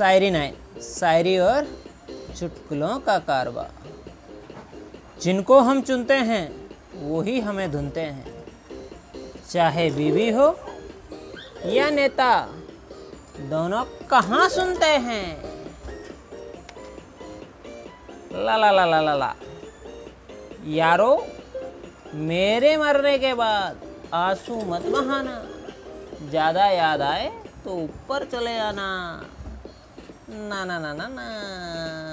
शायरी nine शायरी और चुटकुलों का कारवा। जिनको हम चुनते हैं, वो ही हमें धुनते हैं। चाहे बीवी हो या नेता, दोनों कहाँ सुनते हैं? ला ला ला ला ला ला। यारो, मेरे मरने के बाद आँसू मत बहाना। ज़्यादा याद आए तो ऊपर चले आना। na na na na na.